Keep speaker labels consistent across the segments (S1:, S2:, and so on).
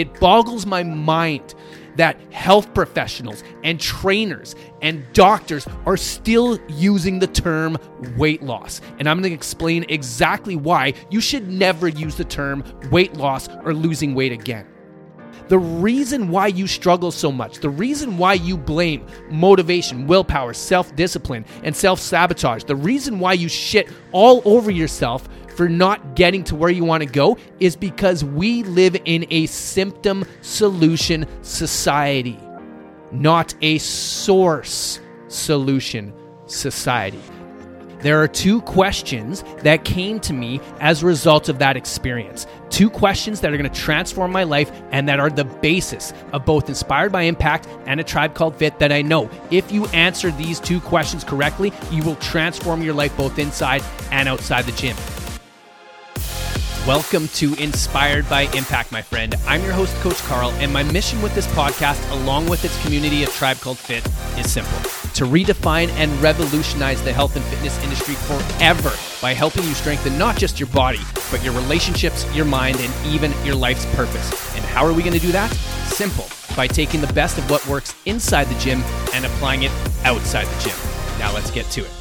S1: It boggles my mind that health professionals and trainers and doctors are still using the term weight loss. And I'm going to explain exactly why you should never use the term weight loss or losing weight again. The reason why you struggle so much, the reason why you blame motivation, willpower, self discipline, and self sabotage, the reason why you shit all over yourself for not getting to where you want to go is because we live in a symptom solution society, not a source solution society. There are two questions that came to me as a result of that experience. Two questions that are going to transform my life and that are the basis of both Inspired by Impact and a tribe called Fit that I know. If you answer these two questions correctly, you will transform your life both inside and outside the gym. Welcome to Inspired by Impact, my friend. I'm your host, Coach Carl, and my mission with this podcast, along with its community, a tribe called Fit, is simple to redefine and revolutionize the health and fitness industry forever by helping you strengthen not just your body, but your relationships, your mind, and even your life's purpose. And how are we going to do that? Simple by taking the best of what works inside the gym and applying it outside the gym. Now let's get to it.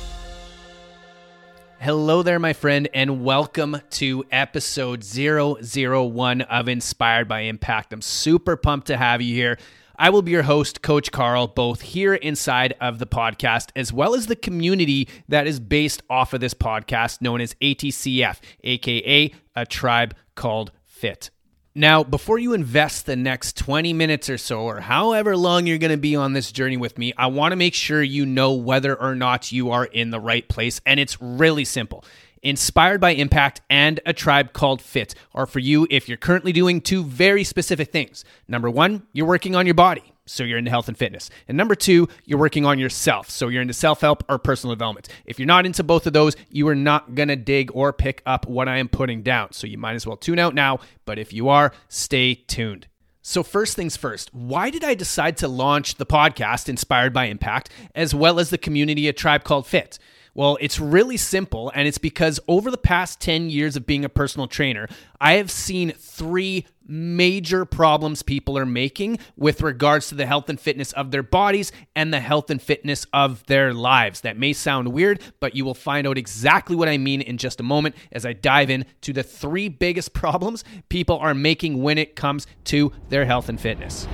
S1: Hello there, my friend, and welcome to episode 001 of Inspired by Impact. I'm super pumped to have you here. I will be your host, Coach Carl, both here inside of the podcast as well as the community that is based off of this podcast known as ATCF, aka a tribe called Fit. Now, before you invest the next 20 minutes or so, or however long you're going to be on this journey with me, I want to make sure you know whether or not you are in the right place. And it's really simple. Inspired by Impact and a tribe called Fit are for you if you're currently doing two very specific things. Number one, you're working on your body so you're into health and fitness. And number two, you're working on yourself, so you're into self help or personal development. If you're not into both of those, you are not gonna dig or pick up what I am putting down. So you might as well tune out now, but if you are, stay tuned. So, first things first, why did I decide to launch the podcast Inspired by Impact, as well as the community A Tribe Called Fit? Well, it's really simple, and it's because over the past 10 years of being a personal trainer, I have seen three major problems people are making with regards to the health and fitness of their bodies and the health and fitness of their lives. That may sound weird, but you will find out exactly what I mean in just a moment as I dive into the three biggest problems people are making when it comes to their health and fitness.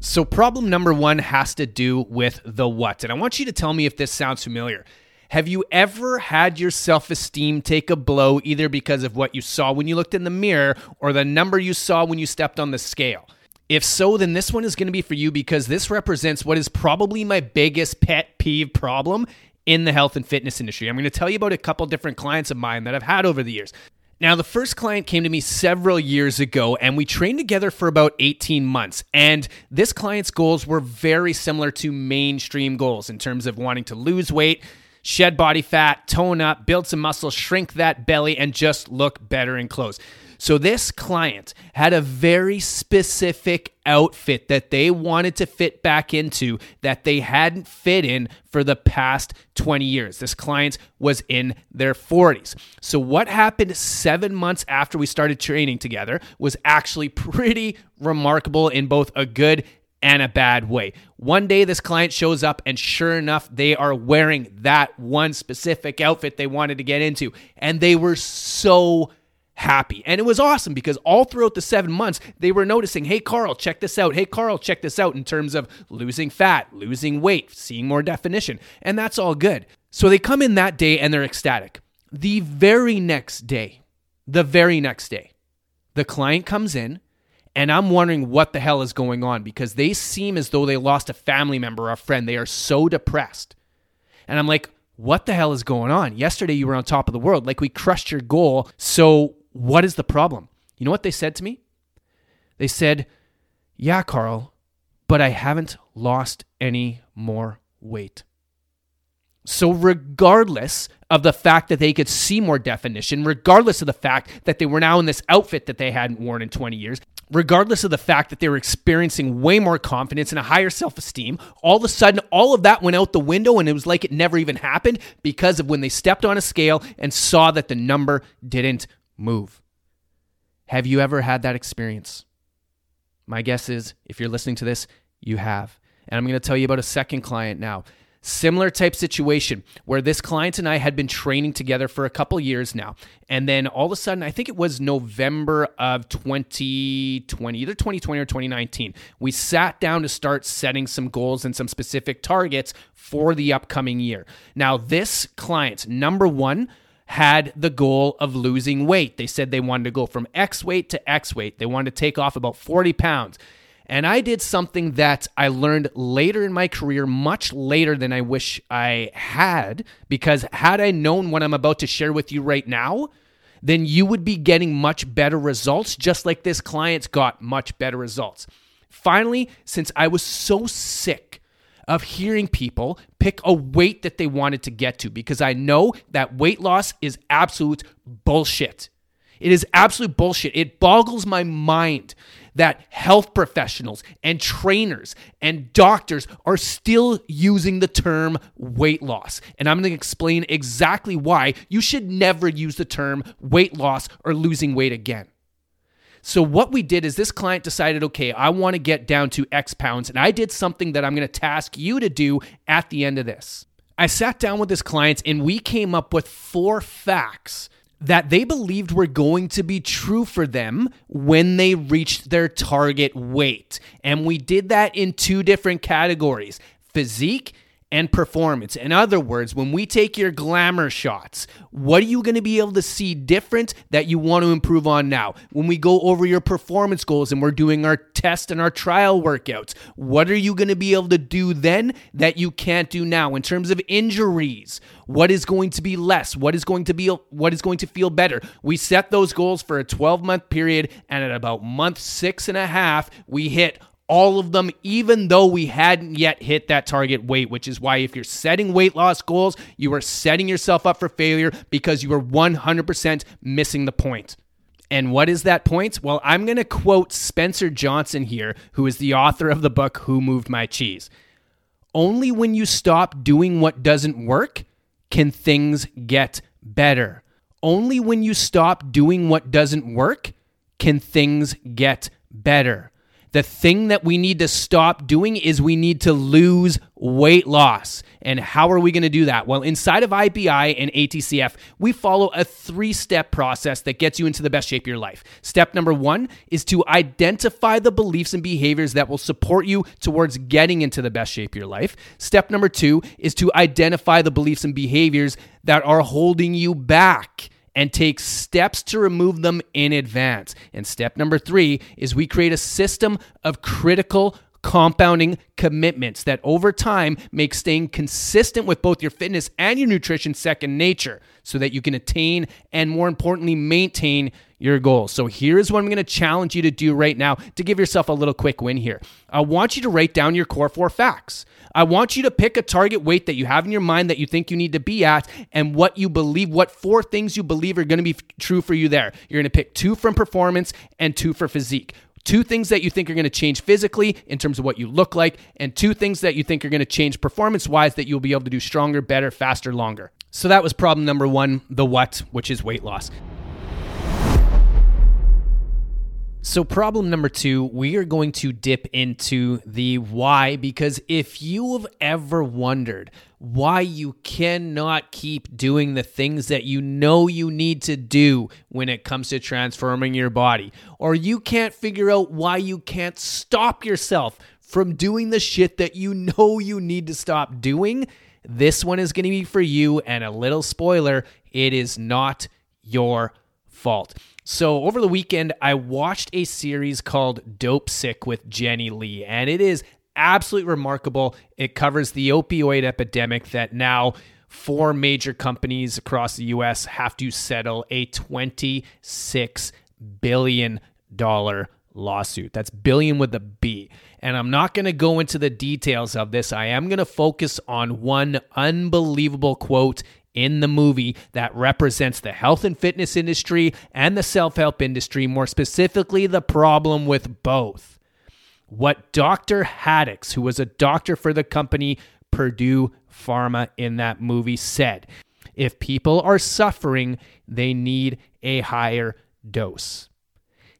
S1: So, problem number one has to do with the what. And I want you to tell me if this sounds familiar. Have you ever had your self esteem take a blow either because of what you saw when you looked in the mirror or the number you saw when you stepped on the scale? If so, then this one is going to be for you because this represents what is probably my biggest pet peeve problem in the health and fitness industry. I'm going to tell you about a couple different clients of mine that I've had over the years. Now, the first client came to me several years ago, and we trained together for about 18 months. And this client's goals were very similar to mainstream goals in terms of wanting to lose weight, shed body fat, tone up, build some muscle, shrink that belly, and just look better in clothes. So, this client had a very specific outfit that they wanted to fit back into that they hadn't fit in for the past 20 years. This client was in their 40s. So, what happened seven months after we started training together was actually pretty remarkable in both a good and a bad way. One day, this client shows up, and sure enough, they are wearing that one specific outfit they wanted to get into. And they were so happy. And it was awesome because all throughout the seven months, they were noticing, hey, Carl, check this out. Hey, Carl, check this out in terms of losing fat, losing weight, seeing more definition. And that's all good. So they come in that day and they're ecstatic. The very next day, the very next day, the client comes in and I'm wondering what the hell is going on because they seem as though they lost a family member or a friend. They are so depressed. And I'm like, what the hell is going on? Yesterday you were on top of the world. Like we crushed your goal. So what is the problem? You know what they said to me? They said, Yeah, Carl, but I haven't lost any more weight. So, regardless of the fact that they could see more definition, regardless of the fact that they were now in this outfit that they hadn't worn in 20 years, regardless of the fact that they were experiencing way more confidence and a higher self esteem, all of a sudden, all of that went out the window and it was like it never even happened because of when they stepped on a scale and saw that the number didn't move. Have you ever had that experience? My guess is if you're listening to this, you have. And I'm going to tell you about a second client now. Similar type situation where this client and I had been training together for a couple years now. And then all of a sudden, I think it was November of 2020, either 2020 or 2019, we sat down to start setting some goals and some specific targets for the upcoming year. Now, this client, number one, had the goal of losing weight. They said they wanted to go from X weight to X weight. They wanted to take off about 40 pounds. And I did something that I learned later in my career, much later than I wish I had, because had I known what I'm about to share with you right now, then you would be getting much better results, just like this client's got much better results. Finally, since I was so sick of hearing people pick a weight that they wanted to get to, because I know that weight loss is absolute bullshit. It is absolute bullshit. It boggles my mind that health professionals and trainers and doctors are still using the term weight loss. And I'm going to explain exactly why you should never use the term weight loss or losing weight again. So, what we did is this client decided, okay, I want to get down to X pounds. And I did something that I'm going to task you to do at the end of this. I sat down with this client and we came up with four facts that they believed were going to be true for them when they reached their target weight. And we did that in two different categories physique and performance. In other words, when we take your glamour shots, what are you going to be able to see different that you want to improve on now? When we go over your performance goals and we're doing our test and our trial workouts, what are you going to be able to do then that you can't do now in terms of injuries? What is going to be less? What is going to be what is going to feel better? We set those goals for a 12 month period and at about month six and a half, we hit all of them, even though we hadn't yet hit that target weight, which is why if you're setting weight loss goals, you are setting yourself up for failure because you are 100% missing the point. And what is that point? Well, I'm going to quote Spencer Johnson here, who is the author of the book Who Moved My Cheese. Only when you stop doing what doesn't work can things get better. Only when you stop doing what doesn't work can things get better. The thing that we need to stop doing is we need to lose weight loss. And how are we going to do that? Well, inside of IBI and ATCF, we follow a three step process that gets you into the best shape of your life. Step number one is to identify the beliefs and behaviors that will support you towards getting into the best shape of your life. Step number two is to identify the beliefs and behaviors that are holding you back and take steps to remove them in advance. And step number three is we create a system of critical compounding commitments that over time make staying consistent with both your fitness and your nutrition second nature so that you can attain and more importantly maintain your goals. So here's what I'm going to challenge you to do right now to give yourself a little quick win here. I want you to write down your core four facts. I want you to pick a target weight that you have in your mind that you think you need to be at and what you believe, what four things you believe are going to be true for you there. You're going to pick two from performance and two for physique two things that you think are going to change physically in terms of what you look like, and two things that you think are going to change performance wise that you'll be able to do stronger, better, faster, longer. So that was problem number one the what, which is weight loss. So, problem number two, we are going to dip into the why because if you have ever wondered why you cannot keep doing the things that you know you need to do when it comes to transforming your body, or you can't figure out why you can't stop yourself from doing the shit that you know you need to stop doing, this one is going to be for you. And a little spoiler, it is not your fault. So, over the weekend, I watched a series called Dopesick with Jenny Lee, and it is absolutely remarkable. It covers the opioid epidemic that now four major companies across the US have to settle a $26 billion lawsuit. That's billion with a B. And I'm not going to go into the details of this. I am going to focus on one unbelievable quote in the movie that represents the health and fitness industry and the self help industry, more specifically, the problem with both. What Dr. Haddox, who was a doctor for the company Purdue Pharma in that movie, said if people are suffering, they need a higher dose.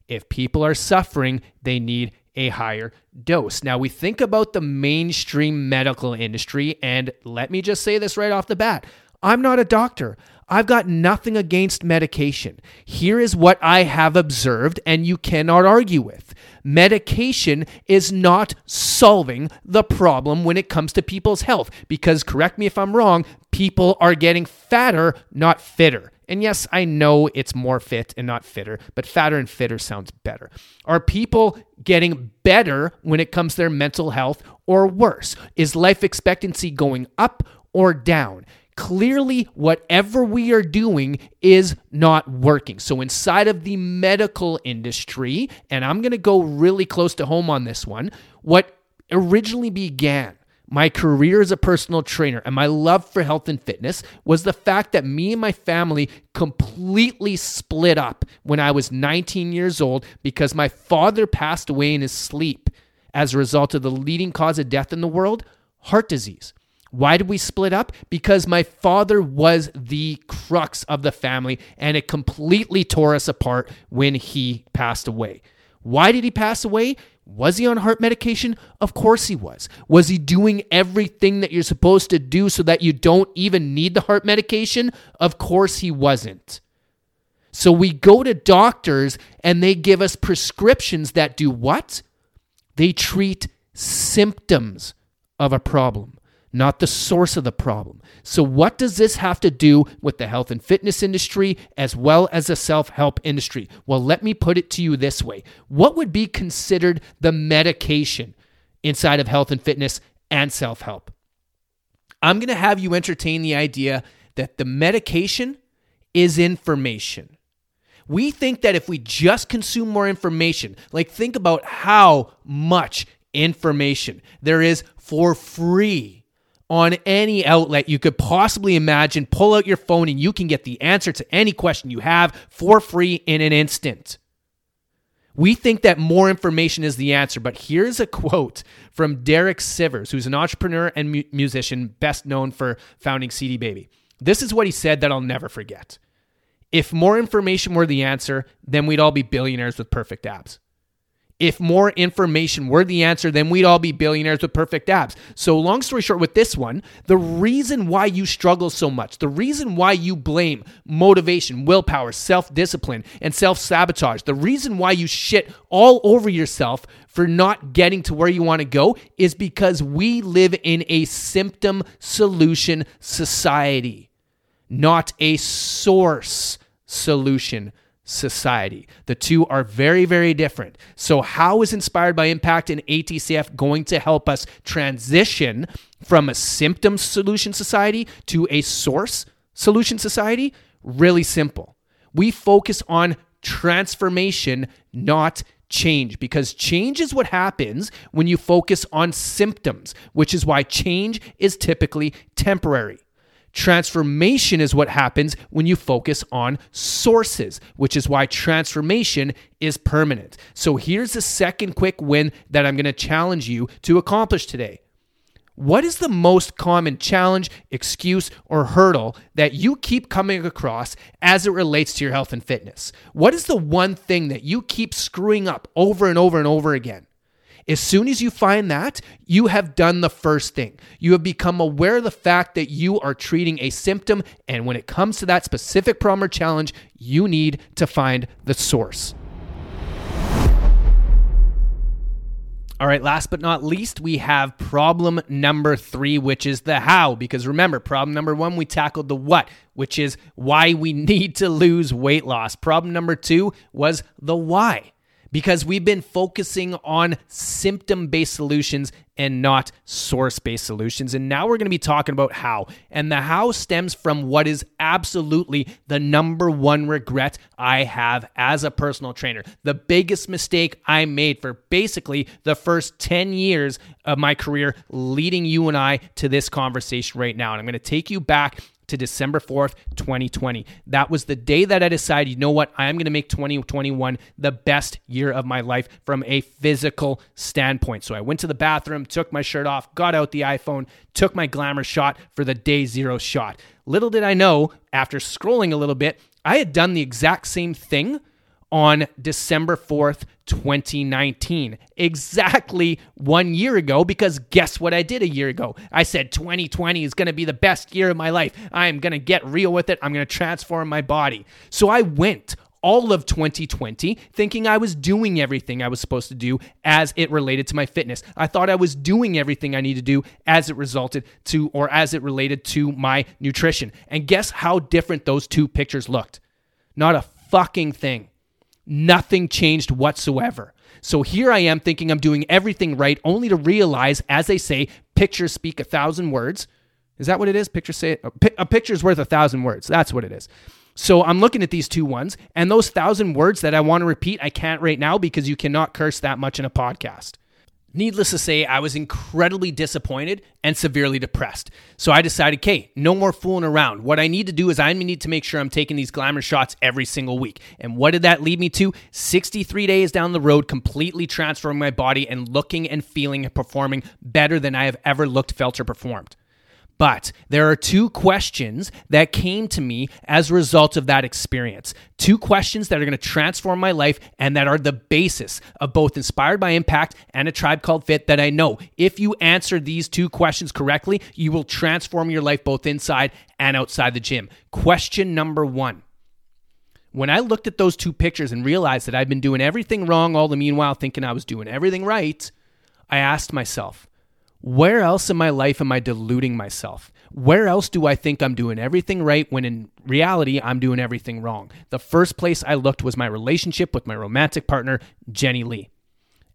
S1: If people are suffering, they need a higher dose. Now, we think about the mainstream medical industry, and let me just say this right off the bat I'm not a doctor. I've got nothing against medication. Here is what I have observed, and you cannot argue with. Medication is not solving the problem when it comes to people's health, because, correct me if I'm wrong, people are getting fatter, not fitter. And yes, I know it's more fit and not fitter, but fatter and fitter sounds better. Are people getting better when it comes to their mental health or worse? Is life expectancy going up or down? Clearly, whatever we are doing is not working. So, inside of the medical industry, and I'm going to go really close to home on this one, what originally began my career as a personal trainer and my love for health and fitness was the fact that me and my family completely split up when I was 19 years old because my father passed away in his sleep as a result of the leading cause of death in the world heart disease. Why did we split up? Because my father was the crux of the family and it completely tore us apart when he passed away. Why did he pass away? Was he on heart medication? Of course he was. Was he doing everything that you're supposed to do so that you don't even need the heart medication? Of course he wasn't. So we go to doctors and they give us prescriptions that do what? They treat symptoms of a problem not the source of the problem. So, what does this have to do with the health and fitness industry as well as the self help industry? Well, let me put it to you this way What would be considered the medication inside of health and fitness and self help? I'm going to have you entertain the idea that the medication is information. We think that if we just consume more information, like think about how much information there is for free on any outlet you could possibly imagine. Pull out your phone and you can get the answer to any question you have for free in an instant. We think that more information is the answer, but here's a quote from Derek Sivers, who's an entrepreneur and mu- musician, best known for founding CD Baby. This is what he said that I'll never forget. If more information were the answer, then we'd all be billionaires with perfect abs if more information were the answer, then we'd all be billionaires with perfect abs. So, long story short, with this one, the reason why you struggle so much, the reason why you blame motivation, willpower, self discipline, and self sabotage, the reason why you shit all over yourself for not getting to where you want to go is because we live in a symptom solution society, not a source solution society. The two are very, very different. So, how is Inspired by Impact and ATCF going to help us transition from a symptom solution society to a source solution society? Really simple. We focus on transformation, not change, because change is what happens when you focus on symptoms, which is why change is typically temporary. Transformation is what happens when you focus on sources, which is why transformation is permanent. So here's the second quick win that I'm going to challenge you to accomplish today. What is the most common challenge, excuse, or hurdle that you keep coming across as it relates to your health and fitness? What is the one thing that you keep screwing up over and over and over again? As soon as you find that, you have done the first thing. You have become aware of the fact that you are treating a symptom. And when it comes to that specific problem or challenge, you need to find the source. All right, last but not least, we have problem number three, which is the how. Because remember, problem number one, we tackled the what, which is why we need to lose weight loss. Problem number two was the why because we've been focusing on symptom based solutions and not source based solutions. And now we're going to be talking about how. And the how stems from what is absolutely the number one regret I have as a personal trainer. The biggest mistake I made for basically the first 10 years of my career, leading you and I to this conversation right now. And I'm going to take you back to December 4th, 2020. That was the day that I decided, you know what, I am going to make 2021 the best year of my life from a physical standpoint. So I went to the bathroom, took my shirt off, got out the iPhone, took my glamour shot for the day zero shot. Little did I know, after scrolling a little bit, I had done the exact same thing on December 4th, 2019. Exactly one year ago, because guess what I did a year ago? I said 2020 is going to be the best year of my life. I am going to get real with it. I'm going to transform my body. So I went all of 2020 thinking I was doing everything I was supposed to do as it related to my fitness. I thought I was doing everything I need to do as it resulted to or as it related to my nutrition. And guess how different those two pictures looked? Not a fucking thing. Nothing changed whatsoever. So here I am thinking I'm doing everything right, only to realize, as they say, pictures speak a thousand words. Is that what it is? Pictures say a picture's worth a thousand words. That's what it is. So I'm looking at these two ones, and those thousand words that I want to repeat, I can't right now because you cannot curse that much in a podcast. Needless to say, I was incredibly disappointed and severely depressed. So I decided, okay, no more fooling around. What I need to do is I need to make sure I'm taking these glamour shots every single week. And what did that lead me to? 63 days down the road, completely transforming my body and looking and feeling and performing better than I have ever looked, felt, or performed. But there are two questions that came to me as a result of that experience. Two questions that are going to transform my life and that are the basis of both Inspired by Impact and a tribe called Fit that I know if you answer these two questions correctly, you will transform your life both inside and outside the gym. Question number one. When I looked at those two pictures and realized that I'd been doing everything wrong all the meanwhile thinking I was doing everything right, I asked myself, where else in my life am I deluding myself? Where else do I think I'm doing everything right when in reality I'm doing everything wrong? The first place I looked was my relationship with my romantic partner, Jenny Lee.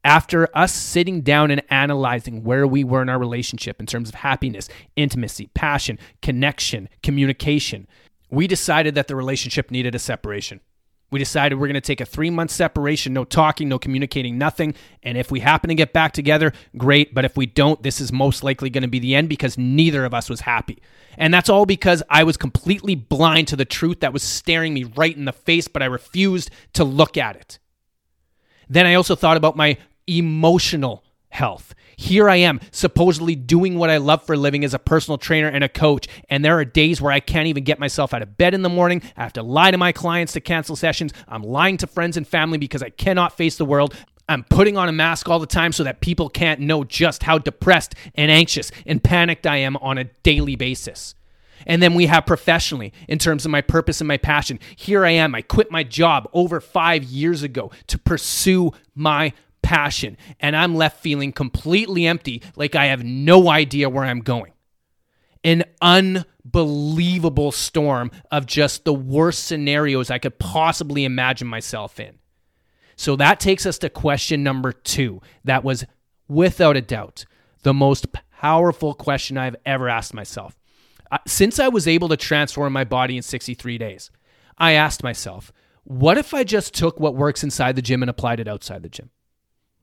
S1: After us sitting down and analyzing where we were in our relationship in terms of happiness, intimacy, passion, connection, communication, we decided that the relationship needed a separation. We decided we're going to take a three month separation, no talking, no communicating, nothing. And if we happen to get back together, great. But if we don't, this is most likely going to be the end because neither of us was happy. And that's all because I was completely blind to the truth that was staring me right in the face, but I refused to look at it. Then I also thought about my emotional health. Here I am, supposedly doing what I love for a living as a personal trainer and a coach. And there are days where I can't even get myself out of bed in the morning. I have to lie to my clients to cancel sessions. I'm lying to friends and family because I cannot face the world. I'm putting on a mask all the time so that people can't know just how depressed and anxious and panicked I am on a daily basis. And then we have professionally in terms of my purpose and my passion. Here I am. I quit my job over five years ago to pursue my passion, and I'm left feeling completely empty, like I have no idea where I'm going. An unbelievable storm of just the worst scenarios I could possibly imagine myself in. So that takes us to question number two. That was, without a doubt, the most powerful question I've ever asked myself. Uh, since I was able to transform my body in 63 days, I asked myself, what if I just took what works inside the gym and applied it outside the gym?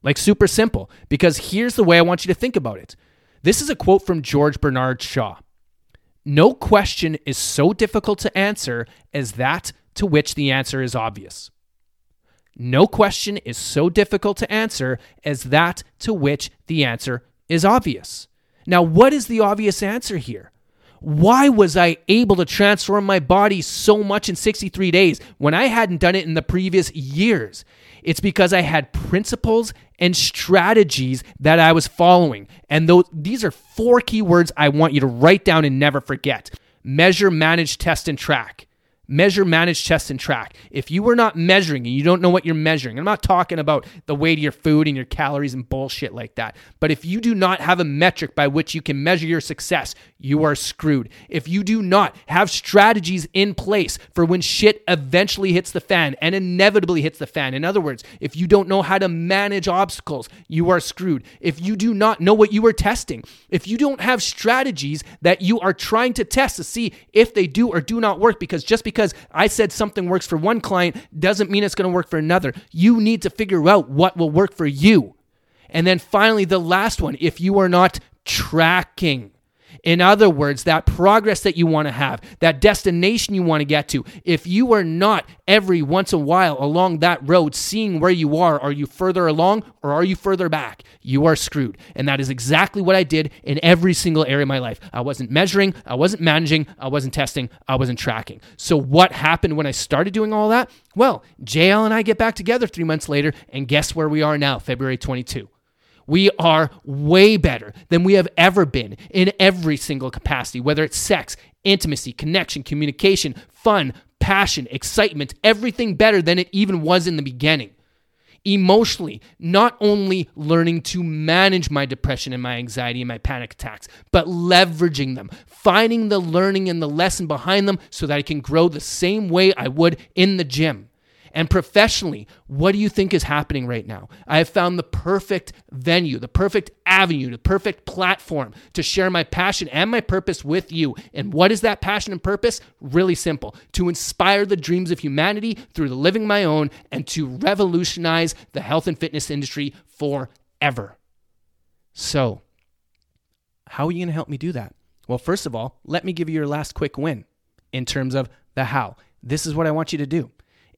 S1: Like super simple, because here's the way I want you to think about it. This is a quote from George Bernard Shaw. No question is so difficult to answer as that to which the answer is obvious. No question is so difficult to answer as that to which the answer is obvious. Now, what is the obvious answer here? Why was I able to transform my body so much in 63 days when I hadn't done it in the previous years? It's because I had principles and strategies that I was following. And those, these are four keywords I want you to write down and never forget measure, manage, test, and track measure, manage, test, and track. If you are not measuring and you don't know what you're measuring, I'm not talking about the weight of your food and your calories and bullshit like that. But if you do not have a metric by which you can measure your success, you are screwed. If you do not have strategies in place for when shit eventually hits the fan and inevitably hits the fan, in other words, if you don't know how to manage obstacles, you are screwed. If you do not know what you are testing, if you don't have strategies that you are trying to test to see if they do or do not work, because just because because I said something works for one client doesn't mean it's going to work for another. You need to figure out what will work for you. And then finally, the last one if you are not tracking, In other words, that progress that you want to have, that destination you want to get to, if you are not every once in a while along that road seeing where you are, are you further along or are you further back? You are screwed. And that is exactly what I did in every single area of my life. I wasn't measuring, I wasn't managing, I wasn't testing, I wasn't tracking. So, what happened when I started doing all that? Well, JL and I get back together three months later, and guess where we are now, February 22? We are way better than we have ever been in every single capacity, whether it's sex, intimacy, connection, communication, fun, passion, excitement, everything better than it even was in the beginning. Emotionally, not only learning to manage my depression and my anxiety and my panic attacks, but leveraging them, finding the learning and the lesson behind them so that I can grow the same way I would in the gym. And professionally, what do you think is happening right now? I have found the perfect venue, the perfect avenue, the perfect platform to share my passion and my purpose with you. And what is that passion and purpose? Really simple to inspire the dreams of humanity through the living my own and to revolutionize the health and fitness industry forever. So, how are you going to help me do that? Well, first of all, let me give you your last quick win in terms of the how. This is what I want you to do.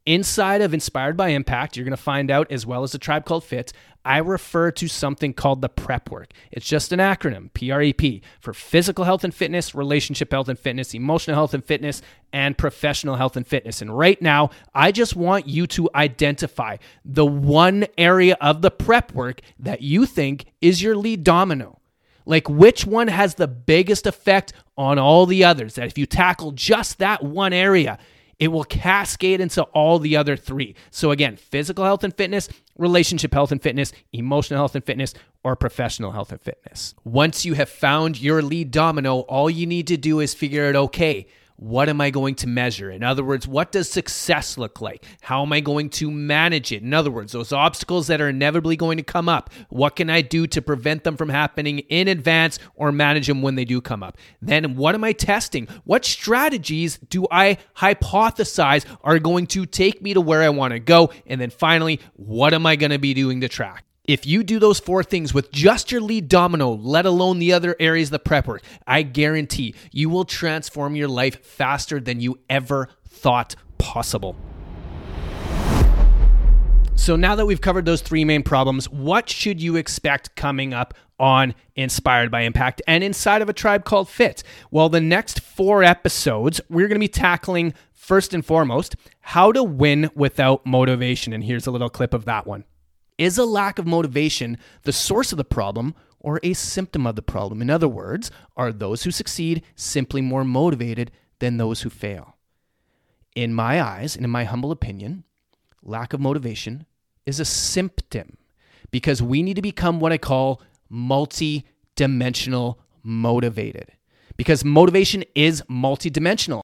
S1: Inside of Inspired by Impact, you're going to find out, as well as a tribe called Fit, I refer to something called the PrEP work. It's just an acronym, P R E P, for physical health and fitness, relationship health and fitness, emotional health and fitness, and professional health and fitness. And right now, I just want you to identify the one area of the PrEP work that you think is your lead domino. Like, which one has the biggest effect on all the others? That if you tackle just that one area, it will cascade into all the other three. So, again, physical health and fitness, relationship health and fitness, emotional health and fitness, or professional health and fitness. Once you have found your lead domino, all you need to do is figure it out okay, what am I going to measure? In other words, what does success look like? How am I going to manage it? In other words, those obstacles that are inevitably going to come up, what can I do to prevent them from happening in advance or manage them when they do come up? Then, what am I testing? What strategies do I hypothesize are going to take me to where I want to go? And then finally, what am I going to be doing to track? If you do those four things with just your lead domino, let alone the other areas of the prep work, I guarantee you will transform your life faster than you ever thought possible. So, now that we've covered those three main problems, what should you expect coming up on Inspired by Impact and inside of a tribe called Fit? Well, the next four episodes, we're going to be tackling first and foremost how to win without motivation. And here's a little clip of that one. Is a lack of motivation the source of the problem or a symptom of the problem? In other words, are those who succeed simply more motivated than those who fail? In my eyes and in my humble opinion, lack of motivation is a symptom because we need to become what I call multi dimensional motivated. Because motivation is multidimensional.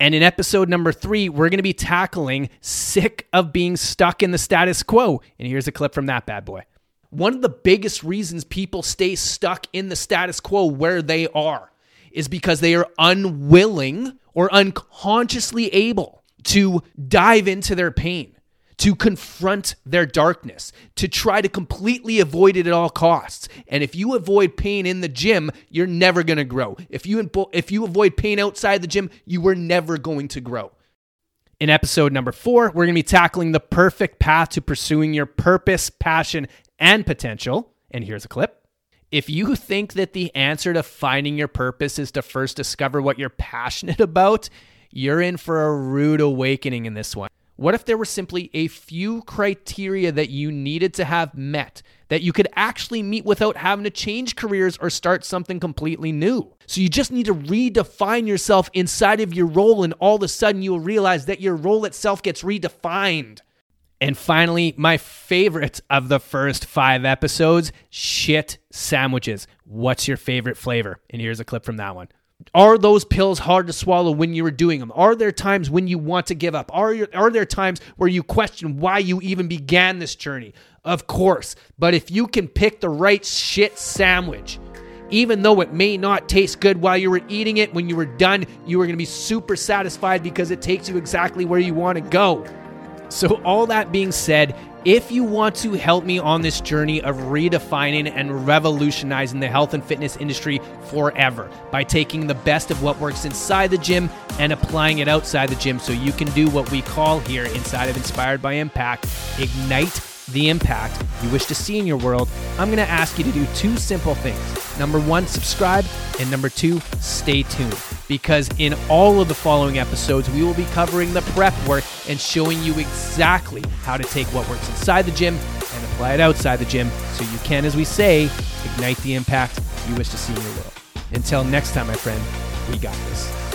S1: And in episode number three, we're going to be tackling sick of being stuck in the status quo. And here's a clip from that bad boy. One of the biggest reasons people stay stuck in the status quo where they are is because they are unwilling or unconsciously able to dive into their pain to confront their darkness, to try to completely avoid it at all costs. And if you avoid pain in the gym, you're never going to grow. If you if you avoid pain outside the gym, you are never going to grow. In episode number 4, we're going to be tackling the perfect path to pursuing your purpose, passion, and potential. And here's a clip. If you think that the answer to finding your purpose is to first discover what you're passionate about, you're in for a rude awakening in this one. What if there were simply a few criteria that you needed to have met that you could actually meet without having to change careers or start something completely new? So you just need to redefine yourself inside of your role, and all of a sudden you will realize that your role itself gets redefined. And finally, my favorite of the first five episodes shit sandwiches. What's your favorite flavor? And here's a clip from that one. Are those pills hard to swallow when you were doing them? Are there times when you want to give up? Are, you, are there times where you question why you even began this journey? Of course. But if you can pick the right shit sandwich, even though it may not taste good while you were eating it, when you were done, you are going to be super satisfied because it takes you exactly where you want to go. So, all that being said, If you want to help me on this journey of redefining and revolutionizing the health and fitness industry forever by taking the best of what works inside the gym and applying it outside the gym so you can do what we call here inside of Inspired by Impact ignite the impact you wish to see in your world, I'm going to ask you to do two simple things. Number one, subscribe, and number two, stay tuned. Because in all of the following episodes, we will be covering the prep work and showing you exactly how to take what works inside the gym and apply it outside the gym so you can, as we say, ignite the impact you wish to see in your world. Until next time, my friend, we got this.